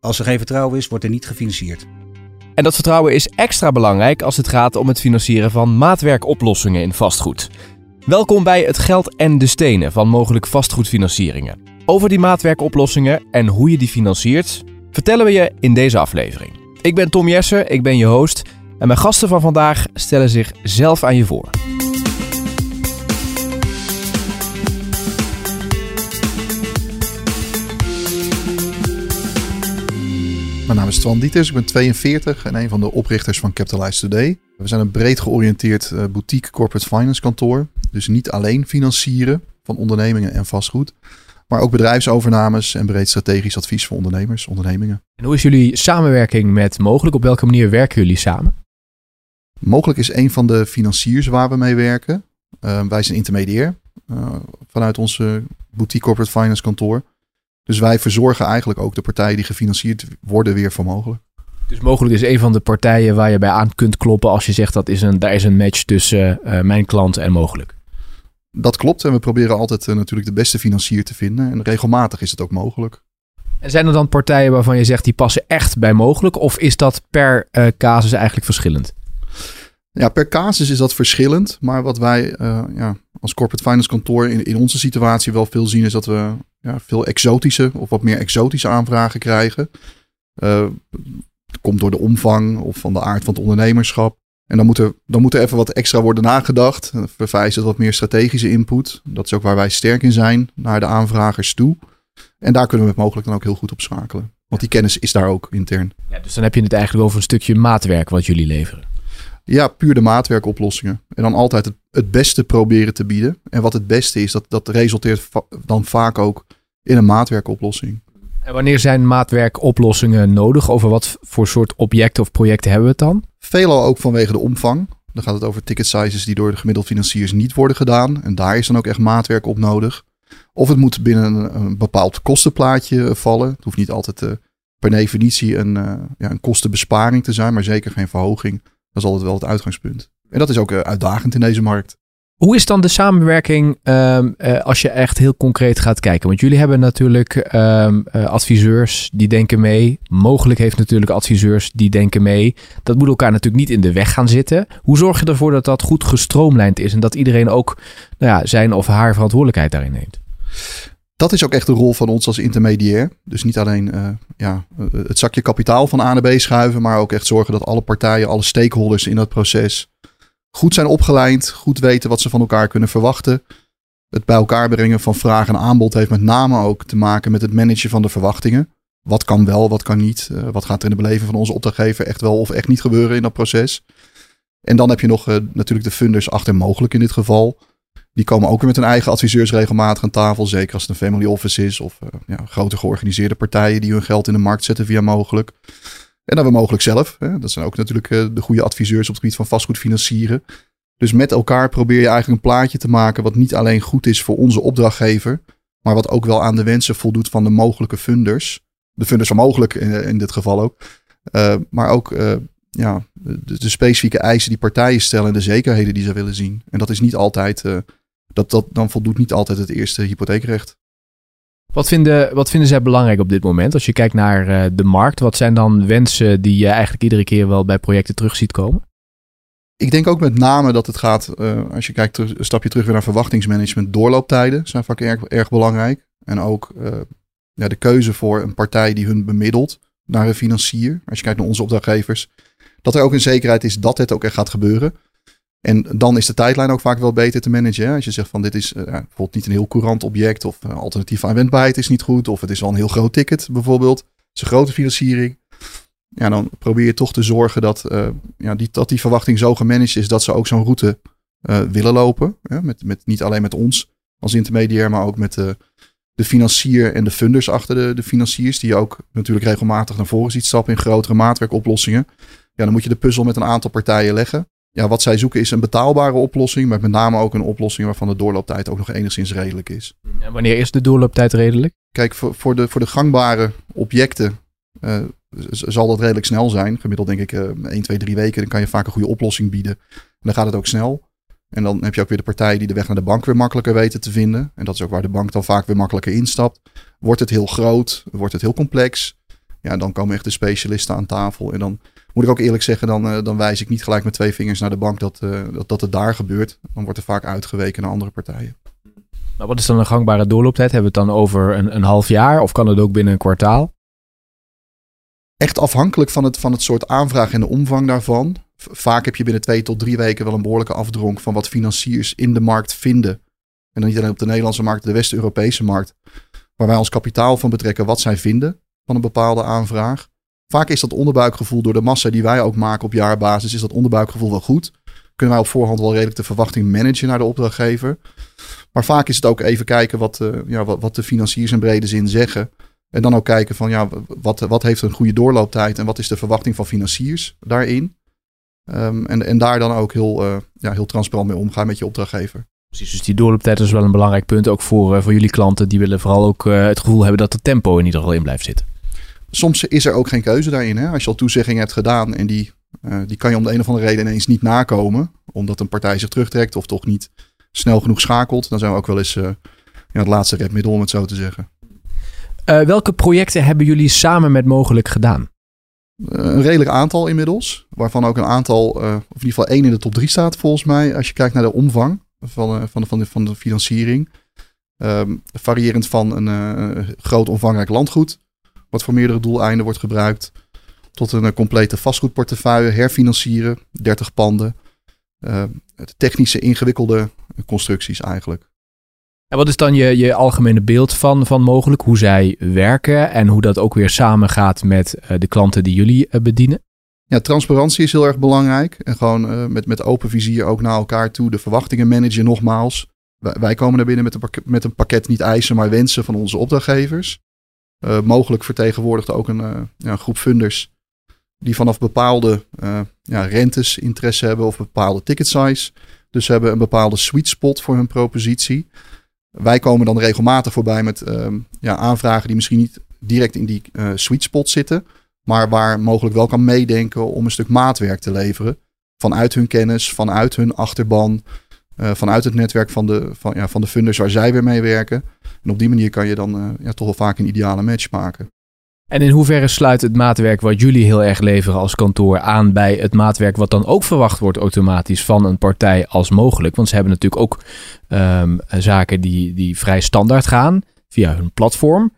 Als er geen vertrouwen is, wordt er niet gefinancierd. En dat vertrouwen is extra belangrijk als het gaat om het financieren van maatwerkoplossingen in vastgoed. Welkom bij Het Geld en de Stenen van mogelijk vastgoedfinancieringen. Over die maatwerkoplossingen en hoe je die financiert, vertellen we je in deze aflevering. Ik ben Tom Jessen, ik ben je host en mijn gasten van vandaag stellen zich zelf aan je voor. Mijn naam is Twan Dieters, ik ben 42 en een van de oprichters van Capitalize Today. We zijn een breed georiënteerd uh, boutique corporate finance kantoor. Dus niet alleen financieren van ondernemingen en vastgoed, maar ook bedrijfsovernames en breed strategisch advies voor ondernemers, ondernemingen. En hoe is jullie samenwerking met Mogelijk? Op welke manier werken jullie samen? Mogelijk is een van de financiers waar we mee werken. Uh, wij zijn intermediair uh, vanuit onze boutique corporate finance kantoor. Dus wij verzorgen eigenlijk ook de partijen die gefinancierd worden weer voor mogelijk. Dus mogelijk is een van de partijen waar je bij aan kunt kloppen als je zegt dat is een, daar is een match tussen uh, mijn klant en mogelijk. Dat klopt en we proberen altijd uh, natuurlijk de beste financier te vinden en regelmatig is het ook mogelijk. En zijn er dan partijen waarvan je zegt die passen echt bij mogelijk of is dat per uh, casus eigenlijk verschillend? Ja, per casus is dat verschillend. Maar wat wij ja, als corporate finance kantoor in, in onze situatie wel veel zien, is dat we ja, veel exotische of wat meer exotische aanvragen krijgen. Uh, komt door de omvang of van de aard van het ondernemerschap. En dan moet, er, dan moet er even wat extra worden nagedacht. We vereisen wat meer strategische input. Dat is ook waar wij sterk in zijn, naar de aanvragers toe. En daar kunnen we het mogelijk dan ook heel goed op schakelen. Want die kennis is daar ook intern. Ja, dus dan heb je het eigenlijk over een stukje maatwerk wat jullie leveren. Ja, puur de maatwerkoplossingen. En dan altijd het, het beste proberen te bieden. En wat het beste is, dat, dat resulteert va dan vaak ook in een maatwerkoplossing. En wanneer zijn maatwerkoplossingen nodig? Over wat voor soort objecten of projecten hebben we het dan? Veelal ook vanwege de omvang. Dan gaat het over ticket sizes die door de gemiddeld financiers niet worden gedaan. En daar is dan ook echt maatwerk op nodig. Of het moet binnen een, bepaald kostenplaatje vallen. Het hoeft niet altijd uh, per definitie een, uh, ja, een kostenbesparing te zijn, maar zeker geen verhoging. Dat is altijd wel het uitgangspunt. En dat is ook uh, uitdagend in deze markt. Hoe is dan de samenwerking um, uh, als je echt heel concreet gaat kijken? Want jullie hebben natuurlijk um, adviseurs die denken mee. Mogelijk heeft natuurlijk adviseurs die denken mee. Dat moet elkaar natuurlijk niet in de weg gaan zitten. Hoe zorg je ervoor dat dat goed gestroomlijnd is en dat iedereen ook nou ja, zijn of haar verantwoordelijkheid daarin neemt? Dat is ook echt de rol van ons als intermediair. Dus niet alleen uh, ja, het zakje kapitaal van A naar B schuiven, maar ook echt zorgen dat alle partijen, alle stakeholders in dat proces goed zijn opgeleid, goed weten wat ze van elkaar kunnen verwachten. Het bij elkaar brengen van vraag en aanbod heeft met name ook te maken met het managen van de verwachtingen. Wat kan wel, wat kan niet? Uh, wat gaat er in de beleving van onze opdrachtgever echt wel of echt niet gebeuren in dat proces? En dan heb je nog natuurlijk de funders achter mogelijk in dit geval. Die komen ook weer met hun eigen adviseurs regelmatig aan tafel. Zeker als het een family office is of uh, ja, grote georganiseerde partijen die hun geld in de markt zetten via mogelijk. En dan we mogelijk zelf. Hè. Dat zijn ook natuurlijk uh, de goede adviseurs op het gebied van vastgoed financieren. Dus met elkaar probeer je eigenlijk een plaatje te maken wat niet alleen goed is voor onze opdrachtgever, maar wat ook wel aan de wensen voldoet van de mogelijke funders. De funders van mogelijk in, in dit geval ook. Maar ook ja, de, specifieke eisen die partijen stellen en de zekerheden die ze willen zien. En dat is niet altijd, dat, dat, dan voldoet niet altijd het eerste hypotheekrecht. Wat vinden, wat vinden zij belangrijk op dit moment? Als je kijkt naar uh, de markt, wat zijn dan wensen die je eigenlijk iedere keer wel bij projecten terug ziet komen? Ik denk ook met name dat het gaat, uh, als je kijkt een stapje terug weer naar verwachtingsmanagement, doorlooptijden zijn vaak erg, erg belangrijk. En ook uh, ja, de keuze voor een partij die hun bemiddelt naar een financier. Als je kijkt naar onze opdrachtgevers, dat er ook een zekerheid is dat het ook echt gaat gebeuren. En dan is de tijdlijn ook vaak wel beter te managen. Hè? Als je zegt van dit is uh, bijvoorbeeld niet een heel courant object of uh, alternatieve aanwendbaarheid is niet goed. Of het is wel een heel groot ticket bijvoorbeeld. Het is een grote financiering. Ja, dan probeer je toch te zorgen dat, uh, ja, die, dat die verwachting zo gemanaged is dat ze ook zo'n route willen lopen. Hè? Met, met, niet alleen met ons als intermediair, maar ook met de, de financier en de funders achter de, de financiers. Die je ook natuurlijk regelmatig naar voren ziet stappen in grotere maatwerkoplossingen. Ja, dan moet je de puzzel met een aantal partijen leggen ja, wat zij zoeken is een betaalbare oplossing, maar met name ook een oplossing waarvan de doorlooptijd ook nog enigszins redelijk is. En wanneer is de doorlooptijd redelijk? Kijk, voor, voor, de, voor de gangbare objecten uh, zal dat redelijk snel zijn. Gemiddeld denk ik uh, 1, 2, 3 weken. Dan kan je vaak een goede oplossing bieden. En dan gaat het ook snel. En dan heb je ook weer de partijen die de weg naar de bank weer makkelijker weten te vinden. En dat is ook waar de bank dan vaak weer makkelijker instapt. Wordt het heel groot? Wordt het heel complex? Ja, dan komen echt de specialisten aan tafel. En dan moet ik ook eerlijk zeggen, dan, dan wijs ik niet gelijk met twee vingers naar de bank dat, dat, dat het daar gebeurt. Dan wordt er vaak uitgeweken naar andere partijen. Maar wat is dan een gangbare doorlooptijd? Hebben we het dan over een, een half jaar of kan het ook binnen een kwartaal? Echt afhankelijk van het, van het soort aanvraag en de omvang daarvan. Vaak heb je binnen twee tot drie weken wel een behoorlijke afdronk van wat financiers in de markt vinden. En dan niet alleen op de Nederlandse markt, de West-Europese markt. Waar wij ons kapitaal van betrekken wat zij vinden van een bepaalde aanvraag. Vaak is dat onderbuikgevoel door de massa die wij ook maken op jaarbasis, is dat onderbuikgevoel wel goed. Kunnen wij op voorhand wel redelijk de verwachting managen naar de opdrachtgever. Maar vaak is het ook even kijken wat, uh, ja, wat, de financiers in brede zin zeggen. En dan ook kijken van ja, wat, wat heeft een goede doorlooptijd en wat is de verwachting van financiers daarin. Um, en, en daar dan ook heel, uh, ja, heel transparant mee omgaan met je opdrachtgever. Precies, dus die doorlooptijd is wel een belangrijk punt ook voor, uh, voor jullie klanten. Die willen vooral ook het gevoel hebben dat het tempo in ieder geval in blijft zitten. Soms is er ook geen keuze daarin. Hè? Als je al toezeggingen hebt gedaan en die, die kan je om de een of andere reden ineens niet nakomen. Omdat een partij zich terugtrekt of toch niet snel genoeg schakelt, dan zijn we ook wel eens uh, ja, het laatste redmiddel, om het zo te zeggen. Uh, welke projecten hebben jullie samen met mogelijk gedaan? Een redelijk aantal inmiddels, waarvan ook een aantal, of in ieder geval één in de top drie staat volgens mij, als je kijkt naar de omvang van, van, de, van, de, van de financiering. Um, variërend van een groot omvangrijk landgoed, wat voor meerdere doeleinden wordt gebruikt, tot een complete vastgoedportefeuille, herfinancieren, 30 panden. Uh, technische ingewikkelde constructies eigenlijk. En wat is dan je, je algemene beeld van, van mogelijk hoe zij werken en hoe dat ook weer samengaat met uh, de klanten die jullie uh, bedienen? Ja, transparantie is heel erg belangrijk. En gewoon uh, met, met open vizier ook naar elkaar toe de verwachtingen managen nogmaals. Wij, wij komen naar binnen met een, pakket, met een pakket niet eisen, maar wensen van onze opdrachtgevers. Mogelijk vertegenwoordigt ook een ja, groep funders die vanaf bepaalde ja, rentes interesse hebben of bepaalde ticket size dus hebben een bepaalde sweet spot voor hun propositie. Wij komen dan regelmatig voorbij met um, ja, aanvragen die misschien niet direct in die uh, sweet spot zitten. Maar waar mogelijk wel kan meedenken om een stuk maatwerk te leveren. Vanuit hun kennis, vanuit hun achterban. Uh, vanuit het netwerk van de, van, ja, van de funders waar zij weer mee werken. En op die manier kan je dan uh, ja, toch wel vaak een ideale match maken. En in hoeverre sluit het maatwerk wat jullie heel erg leveren als kantoor aan bij het maatwerk wat dan ook verwacht wordt automatisch van een partij als mogelijk? Want ze hebben natuurlijk ook um, zaken die, die vrij standaard gaan via hun platform.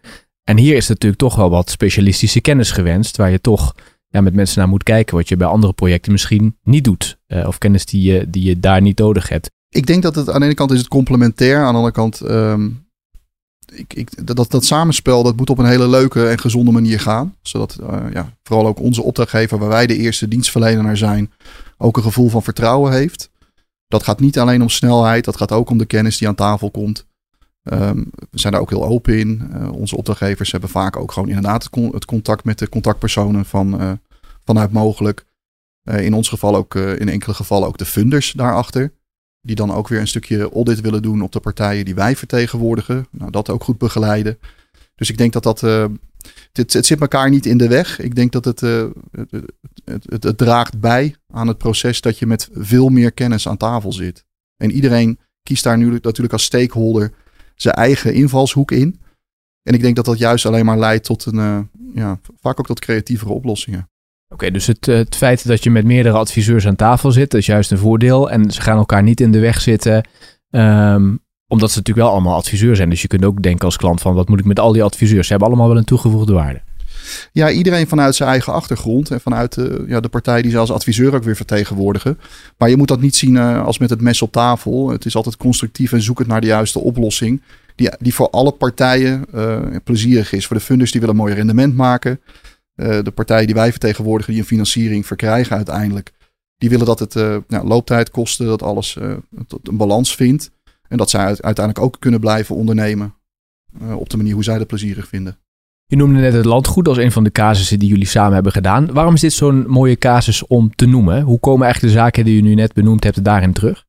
En hier is natuurlijk toch wel wat specialistische kennis gewenst, waar je toch ja, met mensen naar moet kijken wat je bij andere projecten misschien niet doet. Uh, of kennis die je, die je daar niet nodig hebt. Ik denk dat het aan de ene kant is het complementair, aan de andere kant um, ik, ik, dat, dat samenspel dat moet op een hele leuke en gezonde manier gaan. Zodat uh, ja, vooral ook onze opdrachtgever, waar wij de eerste dienstverlener naar zijn, ook een gevoel van vertrouwen heeft. Dat gaat niet alleen om snelheid, dat gaat ook om de kennis die aan tafel komt. Um, we zijn daar ook heel open in. Uh, onze opdrachtgevers hebben vaak ook gewoon inderdaad het, con het contact met de contactpersonen van, uh, vanuit mogelijk. in ons geval ook, in enkele gevallen ook de funders daarachter. Die dan ook weer een stukje audit willen doen op de partijen die wij vertegenwoordigen. Nou, dat ook goed begeleiden. Dus ik denk dat dat. Uh, het, het, zit elkaar niet in de weg. Ik denk dat het, uh, het, het, het, draagt bij aan het proces dat je met veel meer kennis aan tafel zit. En iedereen kiest daar nu natuurlijk als stakeholder zijn eigen invalshoek in. En ik denk dat dat juist alleen maar leidt tot een, uh, ja, vaak ook tot creatievere oplossingen. Oké, dus het, eh, het feit dat je met meerdere adviseurs aan tafel zit, is juist een voordeel. En ze gaan elkaar niet in de weg zitten. Um, omdat ze natuurlijk wel allemaal adviseur zijn. Dus je kunt ook denken als klant van wat moet ik met al die adviseurs? Ze hebben allemaal wel een toegevoegde waarde. Ja, iedereen vanuit zijn eigen achtergrond en vanuit de, ja, de partij die ze als adviseur ook weer vertegenwoordigen. Maar je moet dat niet zien uh, als met het mes op tafel. Het is altijd constructief en zoek het naar de juiste oplossing. Die, die voor alle partijen plezierig is. Voor de funders die willen een mooi rendement maken. Uh, de partijen die wij vertegenwoordigen, die een financiering verkrijgen uiteindelijk, die willen dat het uh, nou, looptijd, kosten, dat alles uh, tot een balans vindt. En dat zij uiteindelijk ook kunnen blijven ondernemen op de manier hoe zij dat plezierig vinden. Je noemde net het landgoed als een van de casussen die jullie samen hebben gedaan. Waarom is dit zo'n mooie casus om te noemen? Hoe komen eigenlijk de zaken die je nu net benoemd hebt daarin terug?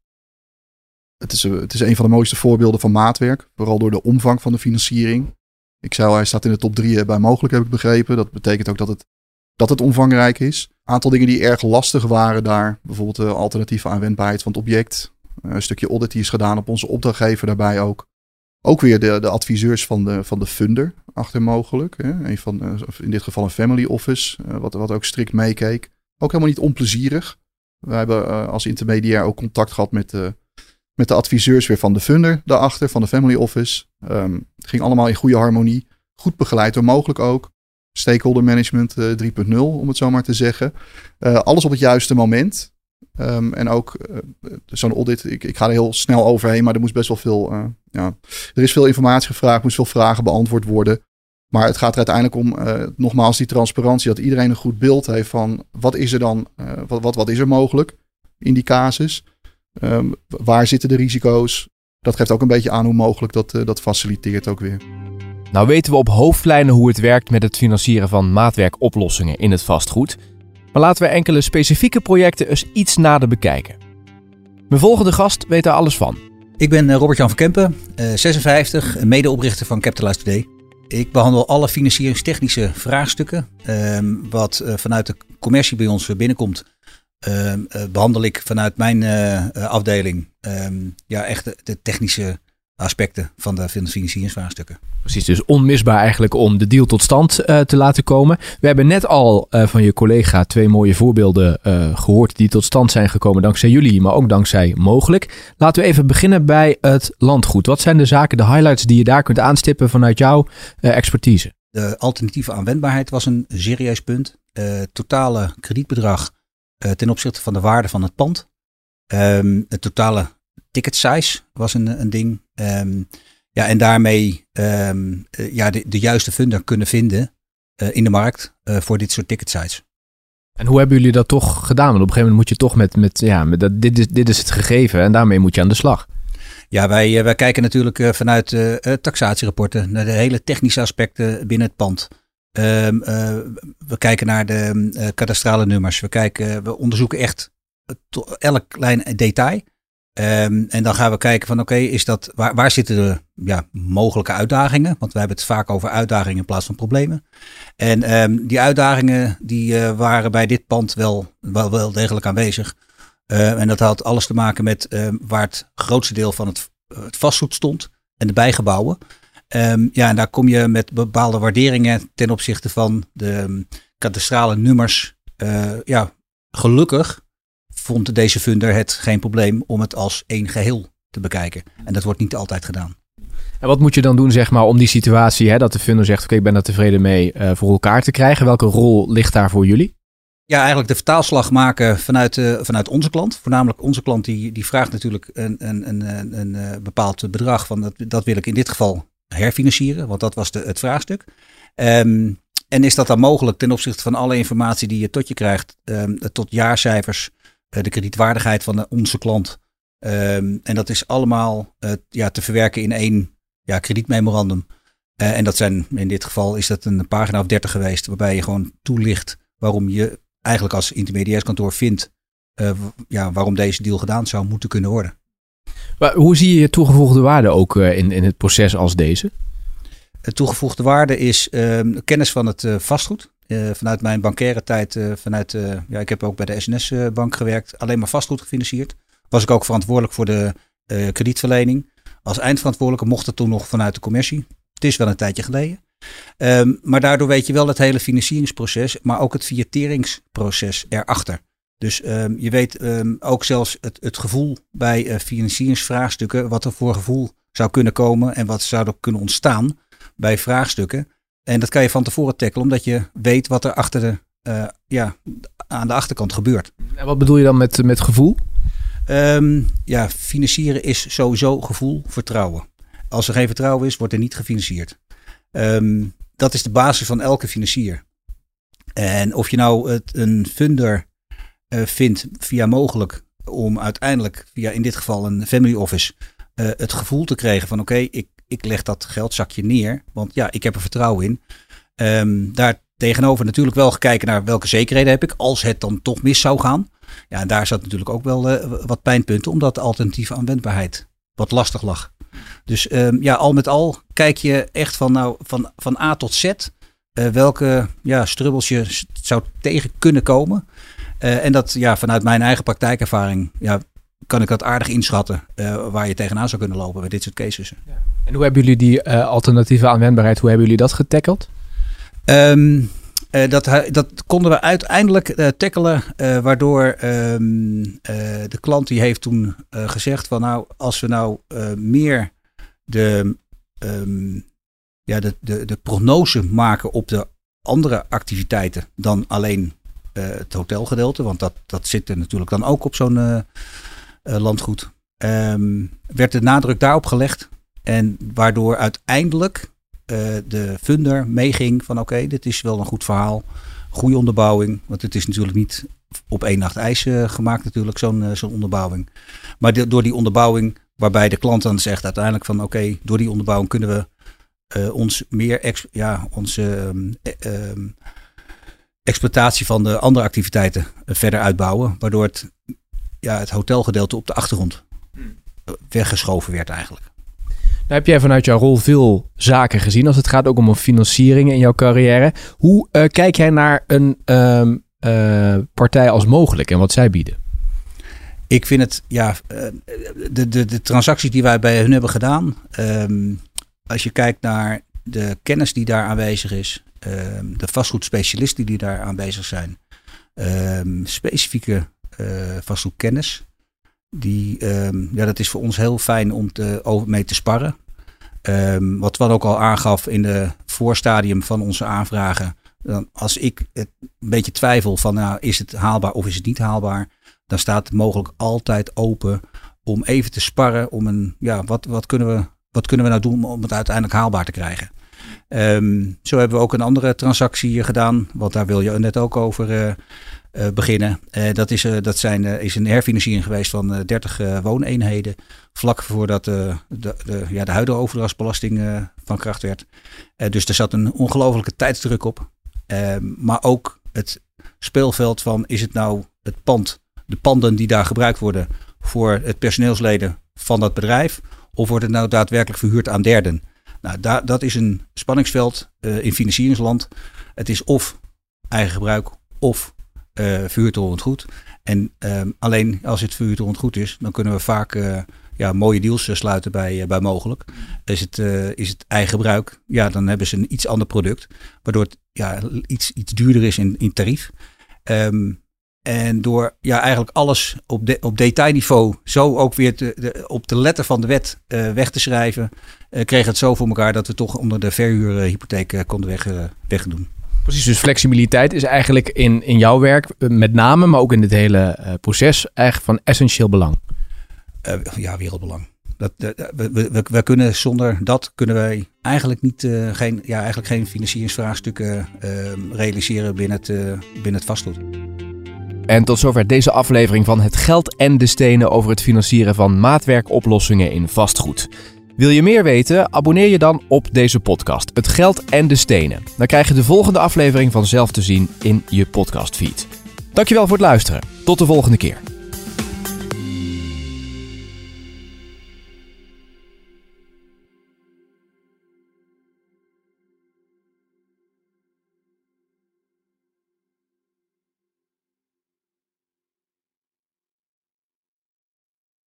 Het is, het is een van de mooiste voorbeelden van maatwerk. Vooral door de omvang van de financiering. Ik zou, hij staat in de top drie eh, bij mogelijk, heb ik begrepen. Dat betekent ook dat het, dat het omvangrijk is. Een aantal dingen die erg lastig waren daar. Bijvoorbeeld de alternatieve aanwendbaarheid van het object. Eh, een stukje audit die is gedaan op onze opdrachtgever daarbij ook. Ook weer de, de adviseurs van de, van de funder achter mogelijk. Hè? Een van, eh, in dit geval een family office, eh, wat, wat ook strikt meekeek. Ook helemaal niet onplezierig. We hebben als intermediair ook contact gehad met de, met de adviseurs weer van de funder daarachter, van de family office. Het ging allemaal in goede harmonie. Goed begeleid door mogelijk ook. Stakeholder management uh, 3.0, om het zo maar te zeggen. Uh, alles op het juiste moment. Um, en ook uh, zo'n audit, ik, ik, ga er heel snel overheen, maar er moest best wel veel, uh, ja, er is veel informatie gevraagd, moest veel vragen beantwoord worden. Maar het gaat er uiteindelijk om, uh, nogmaals, die transparantie, dat iedereen een goed beeld heeft van wat is er dan, wat, wat, wat is er mogelijk in die casus? Um, waar zitten de risico's? Dat geeft ook een beetje aan hoe mogelijk dat, dat faciliteert ook weer. Nou weten we op hoofdlijnen hoe het werkt met het financieren van maatwerkoplossingen in het vastgoed. Maar laten we enkele specifieke projecten eens iets nader bekijken. Mijn volgende gast weet daar alles van. Ik ben eh, Robert-Jan van Kempen, 56, medeoprichter van Capitalize Today. Ik behandel alle financieringstechnische vraagstukken. Ehm, wat vanuit de commercie bij ons binnenkomt, uh, behandel ik vanuit mijn uh, afdeling um, ja, echt de, de technische aspecten van de financieringsvraagstukken. Precies, dus onmisbaar eigenlijk om de deal tot stand uh, te laten komen. We hebben net al uh, van je collega twee mooie voorbeelden uh, gehoord die tot stand zijn gekomen dankzij jullie, maar ook dankzij mogelijk. Laten we even beginnen bij het landgoed. Wat zijn de zaken, de highlights die je daar kunt aanstippen vanuit jouw expertise? De alternatieve aanwendbaarheid was een serieus punt. totale kredietbedrag ten opzichte van de waarde van het pand. Um, het totale ticket size was een, een ding. Um, ja, en daarmee um, uh, ja, de, de, juiste funder kunnen vinden uh, in de markt uh, voor dit soort ticket size. En hoe hebben jullie dat toch gedaan? Want op een gegeven moment moet je toch met, met ja, met dat, dit, is, dit is het gegeven en daarmee moet je aan de slag. Ja, wij, wij kijken natuurlijk vanuit taxatierapporten naar de hele technische aspecten binnen het pand. Um, we kijken naar de kadastrale nummers. We, kijken, we onderzoeken echt elk klein detail. Um, en dan gaan we kijken van oké, is dat waar, waar zitten de ja, mogelijke uitdagingen? Want we hebben het vaak over uitdagingen in plaats van problemen. En um, die uitdagingen die waren bij dit pand wel, wel, degelijk aanwezig. En dat had alles te maken met waar het grootste deel van het, het vastgoed stond en de bijgebouwen. Um, ja, en daar kom je met bepaalde waarderingen ten opzichte van de kadastrale nummers. ja, gelukkig vond deze funder het geen probleem om het als één geheel te bekijken. En dat wordt niet altijd gedaan. En wat moet je dan doen, zeg maar, om die situatie, hè, dat de funder zegt: Oké, ik ben daar tevreden mee, uh, voor elkaar te krijgen? Welke rol ligt daar voor jullie? Ja, eigenlijk de vertaalslag maken vanuit, uh, vanuit onze klant. Voornamelijk onze klant die, die vraagt natuurlijk een, een, een, een, een bepaald bedrag. Van dat, dat wil ik in dit geval herfinancieren, want dat was de, het vraagstuk. Um, en is dat dan mogelijk ten opzichte van alle informatie die je tot je krijgt, um, tot jaarcijfers, de kredietwaardigheid van onze klant. Um, en dat is allemaal uh, ja, te verwerken in één ja, kredietmemorandum. Uh, en dat zijn, in dit geval is dat een pagina of 30 geweest, waarbij je gewoon toelicht waarom je eigenlijk als intermediairskantoor vindt ja, waarom deze deal gedaan zou moeten kunnen worden. Maar hoe zie je toegevoegde waarde ook in, in het proces als deze? De toegevoegde waarde is um, kennis van het vastgoed. Uh, vanuit mijn bankaire tijd, vanuit, ja, ik heb ook bij de SNS-bank gewerkt, alleen maar vastgoed gefinancierd. Was ik ook verantwoordelijk voor de kredietverlening. Als eindverantwoordelijke mocht het toen nog vanuit de commercie. Het is wel een tijdje geleden. Um, maar daardoor weet je wel het hele financieringsproces, maar ook het fiateringsproces erachter. Dus um, je weet um, ook zelfs het, het gevoel bij financieringsvraagstukken, wat er voor gevoel zou kunnen komen en wat zou er kunnen ontstaan bij vraagstukken. En dat kan je van tevoren tackelen, omdat je weet wat er achter de, uh, ja, aan de achterkant gebeurt. En wat bedoel je dan met, met gevoel? Um, ja, financieren is sowieso gevoel, vertrouwen. Als er geen vertrouwen is, wordt er niet gefinancierd. Um, dat is de basis van elke financier. En of je nou het, een funder uh, vindt via mogelijk om uiteindelijk, via in dit geval een family office, uh, het gevoel te krijgen van oké, ik ik leg dat geldzakje neer. Want ja, ik heb er vertrouwen in. Um, daar tegenover natuurlijk wel gekeken naar welke zekerheden heb ik als het dan toch mis zou gaan. Ja, en daar zat natuurlijk ook wel uh, wat pijnpunten, omdat de alternatieve aanwendbaarheid wat lastig lag. Dus um, ja, al met al kijk je echt van, nou, van, van A tot Z welke ja, strubbels je zou tegen kunnen komen. Uh, en dat ja, vanuit mijn eigen praktijkervaring ja, kan ik dat aardig inschatten waar je tegenaan zou kunnen lopen bij dit soort cases. En hoe hebben jullie die alternatieve aanwendbaarheid, hoe hebben jullie dat getackeld? Um, dat, dat, konden we uiteindelijk tackelen, waardoor um, de klant die heeft toen gezegd van nou, als we nou meer de, um, ja, de, de, de prognose maken op de andere activiteiten dan alleen het hotelgedeelte, want dat, dat zit er natuurlijk dan ook op zo'n landgoed, werd de nadruk daarop gelegd en waardoor uiteindelijk de funder meeging van oké, dit is wel een goed verhaal. Goede onderbouwing, want het is natuurlijk niet op één nacht ijs gemaakt natuurlijk, zo'n zo'n onderbouwing. Maar door die onderbouwing, waarbij de klant dan zegt uiteindelijk van oké, door die onderbouwing kunnen we ons meer, ja, onze um, exploitatie van de andere activiteiten verder uitbouwen. Waardoor het, ja, het hotelgedeelte op de achtergrond hmm. weggeschoven werd eigenlijk. Nou heb jij vanuit jouw rol veel zaken gezien als het gaat ook om financiering in jouw carrière. Hoe uh, kijk jij naar een um, uh, partij als mogelijk en wat zij bieden? Ik vind het, ja, de, de, de transacties die wij bij hun hebben gedaan. Um, als je kijkt naar de kennis die daar aanwezig is, de vastgoedspecialisten die daar aanwezig zijn, specifieke vastgoedkennis. Die, um, ja, dat is voor ons heel fijn om te, over, mee te sparren. Um, wat Twan ook al aangaf in de voorstadium van onze aanvragen. Dan als ik het een beetje twijfel van nou, is het haalbaar of is het niet haalbaar. Dan staat het mogelijk altijd open om even te sparren. Om een, ja, wat, wat, kunnen we, wat kunnen we nou doen om het uiteindelijk haalbaar te krijgen. Um, zo hebben we ook een andere transactie gedaan. Want daar wil je net ook over uh, uh, beginnen. Uh, dat is, dat zijn, is een herfinanciering geweest van 30 wooneenheden. Vlak voordat de, de, ja, de huidige overdrachtsbelasting van kracht werd. dus er zat een ongelofelijke tijdsdruk op. Ehm, maar ook het speelveld van is het nou het pand, de panden die daar gebruikt worden voor het personeelsleden van dat bedrijf. Of wordt het nou daadwerkelijk verhuurd aan derden? Nou, da dat is een spanningsveld in financieringsland. Het is of eigen gebruik of uh, goed. En uh, alleen als het vuurtorend goed is, dan kunnen we vaak uh, ja, mooie deals eh, sluiten bij, bij mogelijk. Is het, is het eigen gebruik, ja, dan hebben ze een iets ander product, waardoor het ja, iets, iets duurder is in, in tarief. Um, en door ja, eigenlijk alles op, de, op detailniveau zo ook weer te, de, op de letter van de wet uh, weg te schrijven, uh, kreeg het zo voor elkaar dat we toch onder de verhuurhypotheek uh, konden weg, wegdoen. Precies, dus flexibiliteit is eigenlijk in, in jouw werk eh, met name, maar ook in het hele proces, eigenlijk van essentieel belang. Ja, wereldbelang. Dat, we, we, we, kunnen zonder dat kunnen wij eigenlijk niet geen, ja, eigenlijk geen financieringsvraagstukken realiseren binnen het, binnen het vastgoed. En tot zover deze aflevering van Het Geld en de Stenen over het financieren van maatwerkoplossingen in vastgoed. Wil je meer weten? Abonneer je dan op deze podcast. Het geld en de stenen. Dan krijg je de volgende aflevering vanzelf te zien in je podcastfeed. Dankjewel voor het luisteren. Tot de volgende keer.